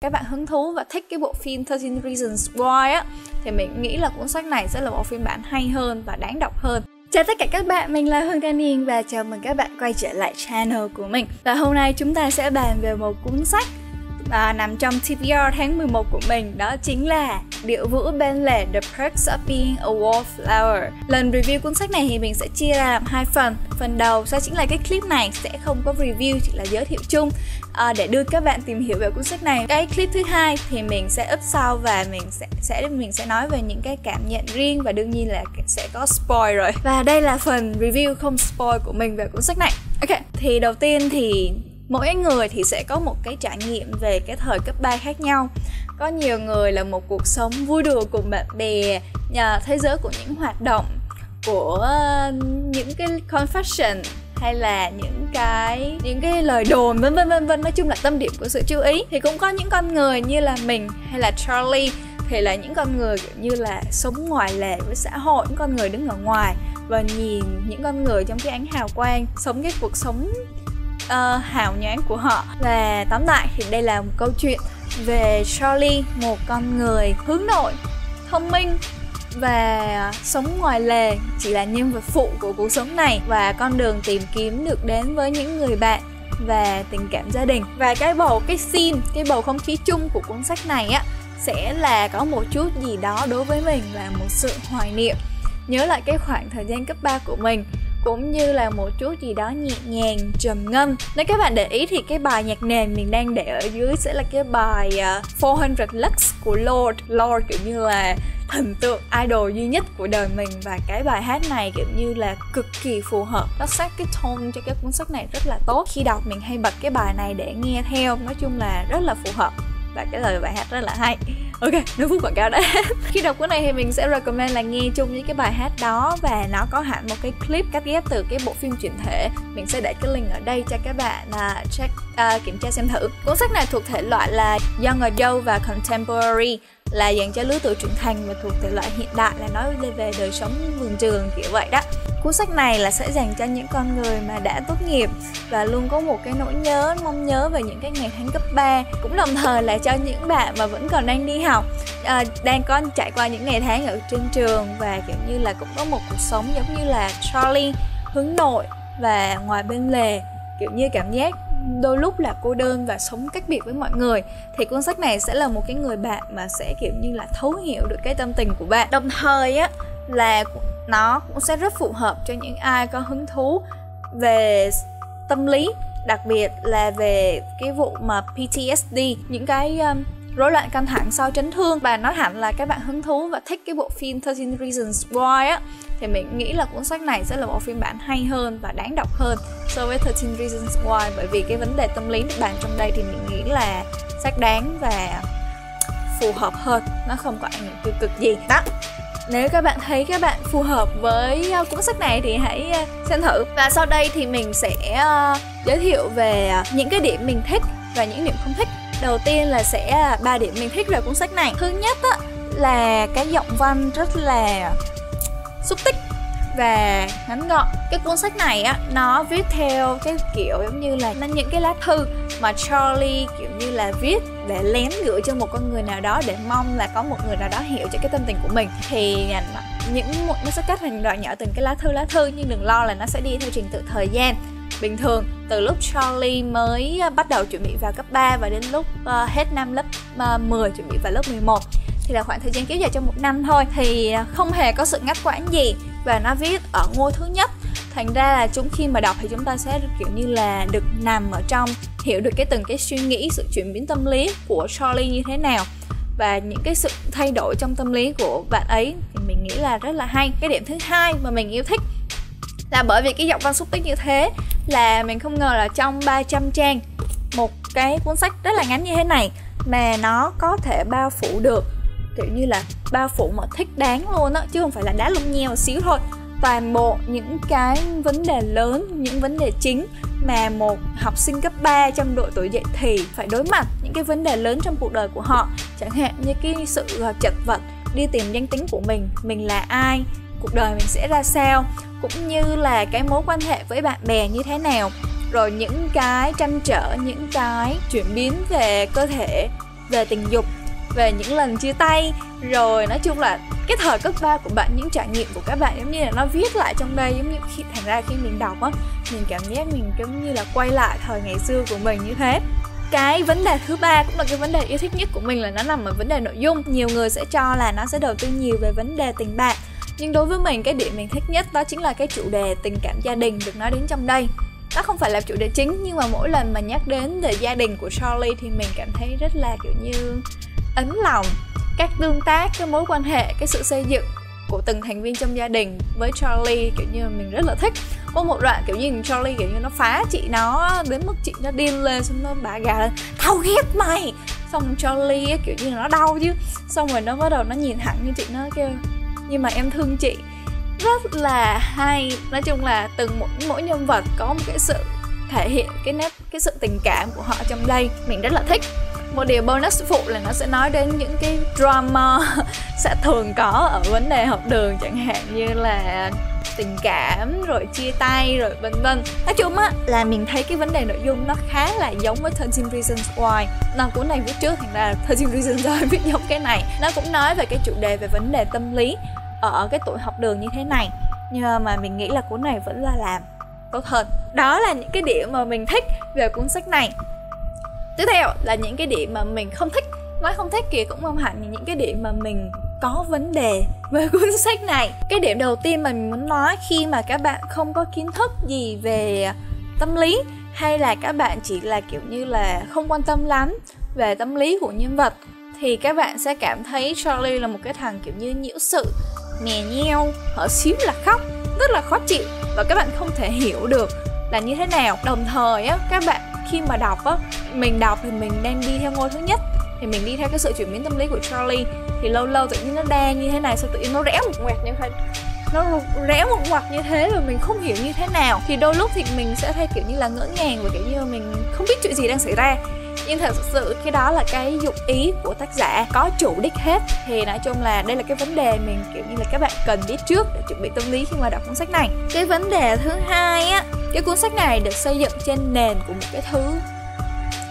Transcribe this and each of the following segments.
các bạn hứng thú và thích cái bộ phim 13 Reasons Why á thì mình nghĩ là cuốn sách này sẽ là bộ phiên bản hay hơn và đáng đọc hơn. Chào tất cả các bạn, mình là Hương Đan và chào mừng các bạn quay trở lại channel của mình. Và hôm nay chúng ta sẽ bàn về một cuốn sách và nằm trong TBR tháng 11 của mình đó chính là Điệu vũ bên lề The Perks of Being a Wallflower. Lần review cuốn sách này thì mình sẽ chia ra làm hai phần. Phần đầu sẽ chính là cái clip này sẽ không có review chỉ là giới thiệu chung à, để đưa các bạn tìm hiểu về cuốn sách này. Cái clip thứ hai thì mình sẽ up sau và mình sẽ sẽ mình sẽ nói về những cái cảm nhận riêng và đương nhiên là sẽ có spoil rồi. Và đây là phần review không spoil của mình về cuốn sách này. Ok thì đầu tiên thì mỗi người thì sẽ có một cái trải nghiệm về cái thời cấp 3 khác nhau. Có nhiều người là một cuộc sống vui đùa cùng bạn bè nhờ thế giới của những hoạt động, của ờ, những cái confession hay là những cái những cái lời đồn, vân vân vân vân. Nói chung là tâm điểm của sự chú ý. Thì cũng có những con người như là mình hay là Charlie, thì là những con người, kiểu như là, sống ngoài lề với xã hội, những con người đứng ở ngoài và nhìn những con người trong cái ánh hào quang, sống cái cuộc sống uh, hào nhoáng của họ. Và tóm lại thì đây là một câu chuyện về Charlie một con người hướng nội thông minh và sống ngoài lề chỉ là nhân vật phụ của cuộc sống này và con đường tìm kiếm được đến với những người bạn và tình cảm gia đình. Và cái bầu cái scene cái bầu không khí chung của cuốn sách này á sẽ là có một chút gì đó đối với mình là một sự hoài niệm. Nhớ lại cái khoảng thời gian cấp 3 của mình cũng như là một chút gì đó nhẹ nhàng trầm ngâm. Nếu các bạn để ý thì cái bài nhạc nền mình đang để ở dưới sẽ là cái bài à, uh, 400 Lux của Lord Lord kiểu như là thần tượng idol duy nhất của đời mình. Và cái bài hát này kiểu như là cực kỳ phù hợp nó sát cái tone cho cái cuốn sách này rất là tốt. Khi đọc mình hay bật cái bài này để nghe theo nói chung là rất là phù hợp. Và cái lời bài hát rất là hay ok nếu phút quảng cáo đã khi đọc cuốn này thì mình sẽ recommend là nghe chung với cái bài hát đó và nó có hẳn một cái clip cắt ghép từ cái bộ phim chuyển thể. Mình sẽ để cái link ở đây cho các bạn là check uh, kiểm tra xem thử. Cuốn sách này thuộc thể loại là young adult và contemporary là dành cho lứa tuổi trưởng thành và thuộc thể loại hiện đại là nói về đời sống vườn trường kiểu vậy đó. Cuốn sách này là sẽ dành cho những con người mà đã tốt nghiệp và luôn có một cái nỗi nhớ mong nhớ về những cái ngày tháng cấp 3 cũng đồng thời là cho những bạn mà vẫn còn đang đi học à, đang có trải qua những ngày tháng ở trên trường và kiểu như là cũng có một cuộc sống giống như là Charlie hướng nội và ngoài bên lề kiểu như cảm giác đôi lúc là cô đơn và sống cách biệt với mọi người thì cuốn sách này sẽ là một cái người bạn mà sẽ kiểu như là thấu hiểu được cái tâm tình của bạn. Đồng thời á là nó cũng sẽ rất phù hợp cho những ai có hứng thú về tâm lý đặc biệt là về cái vụ mà PTSD những cái um, rối loạn căng thẳng sau chấn thương. Và nói hẳn là các bạn hứng thú và thích cái bộ phim 13 Reasons Why á. Thì mình nghĩ là cuốn sách này sẽ là bộ phim bản hay hơn và đáng đọc hơn so với 13 Reasons Why. Bởi vì cái vấn đề tâm lý được bàn trong đây thì mình nghĩ là sách đáng và phù hợp hơn. Nó không có ảnh hưởng tiêu cực gì. Đó. Nếu các bạn thấy các bạn phù hợp với ờ, cuốn sách này thì hãy ờ, xem thử. Và sau đây thì mình sẽ ờ, giới thiệu về những cái điểm mình thích và những điểm không thích đầu tiên là sẽ à, ba điểm mình thích về cuốn sách này. Thứ nhất á, là cái giọng văn rất là xúc tích và ngắn gọn. Cái cuốn sách này á, nó viết theo cái kiểu giống như là những cái lá thư mà Charlie, kiểu như là, viết để lén gửi cho một con người nào đó để mong là có một người nào đó hiểu cho cái tâm tình của mình. Thì à, những nó sẽ cắt thành đoạn nhỏ từng cái lá thư lá thư, nhưng đừng lo là nó sẽ đi theo trình tự thời gian bình thường từ lúc Charlie mới à, bắt đầu chuẩn bị vào cấp 3 và đến lúc uh, hết năm lớp à, uh, 10 chuẩn bị vào lớp 11 thì là khoảng thời gian kéo dài trong một năm thôi. Thì không hề có sự ngắt quãng gì và nó viết ở ngôi thứ nhất. Thành ra là chúng khi mà đọc thì chúng ta sẽ kiểu như là được nằm ở trong hiểu được cái từng cái suy nghĩ sự chuyển biến tâm lý của Charlie như thế nào và những cái sự thay đổi trong tâm lý của bạn ấy. Thì mình nghĩ là rất là hay. Cái điểm thứ hai mà mình yêu thích là bởi vì cái giọng văn xúc tích như thế là mình không ngờ là trong 300 trang, một cái cuốn sách rất là ngắn như thế này mà nó có thể bao phủ được, kiểu như là bao phủ mà thích đáng luôn á, chứ không phải là đá lung nheo một xíu thôi. Toàn bộ những cái vấn đề lớn, những vấn đề chính mà một học sinh cấp 3 trong độ tuổi dậy thì phải đối mặt, những cái vấn đề lớn trong cuộc đời của họ. Chẳng hạn như cái sự ờ, chật vật, đi tìm danh tính của mình mình là ai cuộc đời mình sẽ ra sao, cũng như là cái mối quan hệ với bạn bè như thế nào. Rồi những cái tranh trở, những cái chuyển biến về cơ thể, về tình dục, về những lần chia tay. Rồi nói chung là cái thời cấp 3 của bạn, những trải nghiệm của các bạn giống như là nó viết lại trong đây, giống như khi, thành ra khi mình đọc á, mình cảm giác mình giống như là quay lại thời ngày xưa của mình như thế. Cái vấn đề thứ ba cũng là cái vấn đề yêu thích nhất của mình là nó nằm ở vấn đề nội dung. Nhiều người sẽ cho là nó sẽ đầu tư nhiều về vấn đề tình bạn nhưng đối với mình, cái điểm mình thích nhất đó chính là cái chủ đề tình cảm gia đình được nói đến trong đây. Nó không phải là chủ đề chính, nhưng mà mỗi lần mà nhắc đến về gia đình của Charlie thì mình cảm thấy rất là, kiểu như ấn lòng. Các tương tác cái mối quan hệ, cái sự xây dựng của từng thành viên trong gia đình với Charlie, kiểu như, mình rất là thích. Có một đoạn, kiểu như, Charlie, kiểu như, nó phá chị nó đến mức chị nó điên lên, xong nó bà gà lên tao ghét mày! Xong Charlie kiểu như, nó đau chứ. Xong rồi nó bắt đầu nó nhìn thẳng như chị nó kêu nhưng mà em thương chị. Rất là hay. Nói chung là từng mỗi mỗi nhân vật có một cái sự thể hiện cái nét, cái sự tình cảm của họ trong đây. Mình rất là thích một điều bonus phụ là nó sẽ nói đến những cái drama sẽ thường có ở vấn đề học đường, chẳng hạn như là tình cảm, rồi chia tay, rồi vân vân. Nói chung á, là mình thấy cái vấn đề nội dung nó khá là giống với 13 Reasons Why. Nào cuốn này viết trước, thành ra 13 Reasons Why viết giống cái này. Nó cũng nói về cái chủ đề về vấn đề tâm lý ở cái tuổi học đường như thế này. Nhưng mà mình nghĩ là cuốn này vẫn là làm tốt hơn. Đó là những cái điểm mà mình thích về cuốn sách này tiếp theo là những cái điểm mà mình không thích, nói không thích kìa cũng không hẳn những cái điểm mà mình có vấn đề với cuốn sách này. Cái điểm đầu tiên mà mình muốn nói khi mà các bạn không có kiến thức gì về tâm lý, hay là các bạn chỉ là kiểu như là không quan tâm lắm về tâm lý của nhân vật, thì các bạn sẽ cảm thấy Charlie là một cái thằng kiểu như nhiễu sự mè nheo, hở xíu là khóc, rất là khó chịu. Và các bạn không thể hiểu được là như thế nào. Đồng thời á, các bạn khi mà đọc á, mình đọc thì mình đang đi theo ngôi thứ nhất. Thì mình đi theo cái sự chuyển biến tâm lý của Charlie. Thì lâu lâu tự nhiên nó đang như thế này sao tự nhiên nó rẽ một ngoặt như thế nó rẽ một ngoặt như thế rồi mình không hiểu như thế nào. Thì đôi lúc thì mình sẽ thay kiểu như là ngỡ ngàng và kiểu như mình không biết chuyện gì đang xảy ra nhưng thật sự cái đó là cái dụng ý của tác giả. Có chủ đích hết. Thì nói chung là đây là cái vấn đề mình, kiểu như là, các bạn cần biết trước để chuẩn bị tâm lý khi mà đọc cuốn sách này. Cái vấn đề thứ hai á, cái cuốn sách này được xây dựng trên nền của một cái thứ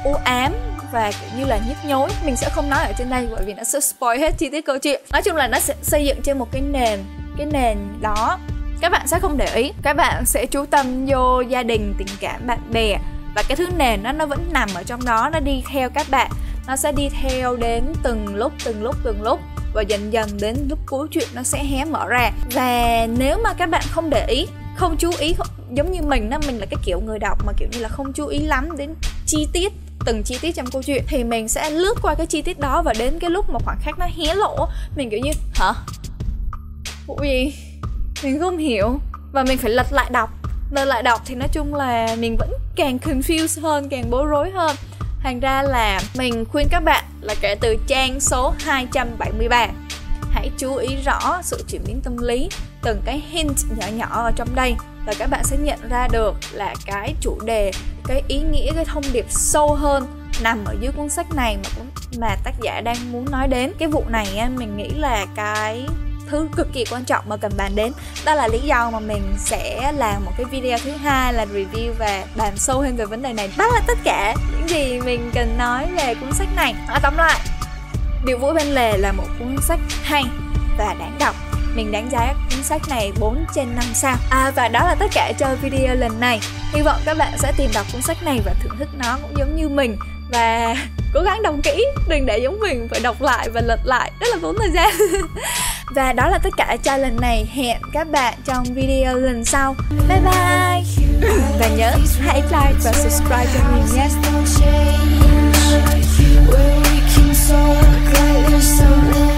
u ám và, kiểu như là, nhức nhối. Mình sẽ không nói ở trên đây bởi vì nó sẽ spoil hết chi tiết câu chuyện. Nói chung là nó sẽ xây dựng trên một cái nền cái nền đó. Các bạn sẽ không để ý. Các bạn sẽ chú tâm vô gia đình, tình cảm, bạn bè và cái thứ nền nó nó vẫn nằm ở trong đó, nó đi theo các bạn. Nó sẽ đi theo đến từng lúc từng lúc từng lúc. Và dần dần đến lúc cuối chuyện nó sẽ hé mở ra. Và nếu mà các bạn không để ý, không chú ý giống như mình đó, mình là cái kiểu người đọc mà kiểu như là không chú ý lắm đến chi tiết, từng chi tiết trong câu chuyện, thì mình sẽ lướt qua cái chi tiết đó và đến cái lúc mà khoảng khắc nó hé lộ, mình kiểu như, hả? Vụ gì? Mình không hiểu. Và mình phải lật lại đọc lật lại đọc thì nói chung là mình vẫn càng confused hơn, càng bối rối hơn. Thành ra là mình khuyên các bạn là kể từ trang số 273 hãy chú ý rõ sự chuyển biến tâm lý, từng cái hint nhỏ nhỏ ở trong đây và các bạn sẽ nhận ra được là cái chủ đề, cái ý nghĩa, cái thông điệp sâu hơn nằm ở dưới cuốn sách này mà mà tác giả đang muốn nói đến. Cái vụ này mình nghĩ là cái thứ cực kỳ quan trọng mà cần bàn đến. Đó là lý do mà mình sẽ làm một cái video thứ hai là review và bàn sâu hơn về vấn đề này. Đó là tất cả những gì mình cần nói về cuốn sách này. À, tóm lại điều vui bên lề là một cuốn sách hay và đáng đọc. Mình đánh giá cuốn sách này 4 trên 5 sao. À, Và đó là tất cả cho video lần này. Hy vọng các bạn sẽ tìm đọc cuốn sách này và thưởng thức nó cũng giống như mình và cố gắng đọc kỹ đừng để giống mình phải đọc lại và lật lại rất là tốn thời gian. Và đó là tất cả cho lần này hẹn các bạn trong video lần sau. Bye bye. Và nhớ hãy like và subscribe cho mình nhé. Waking so like there's something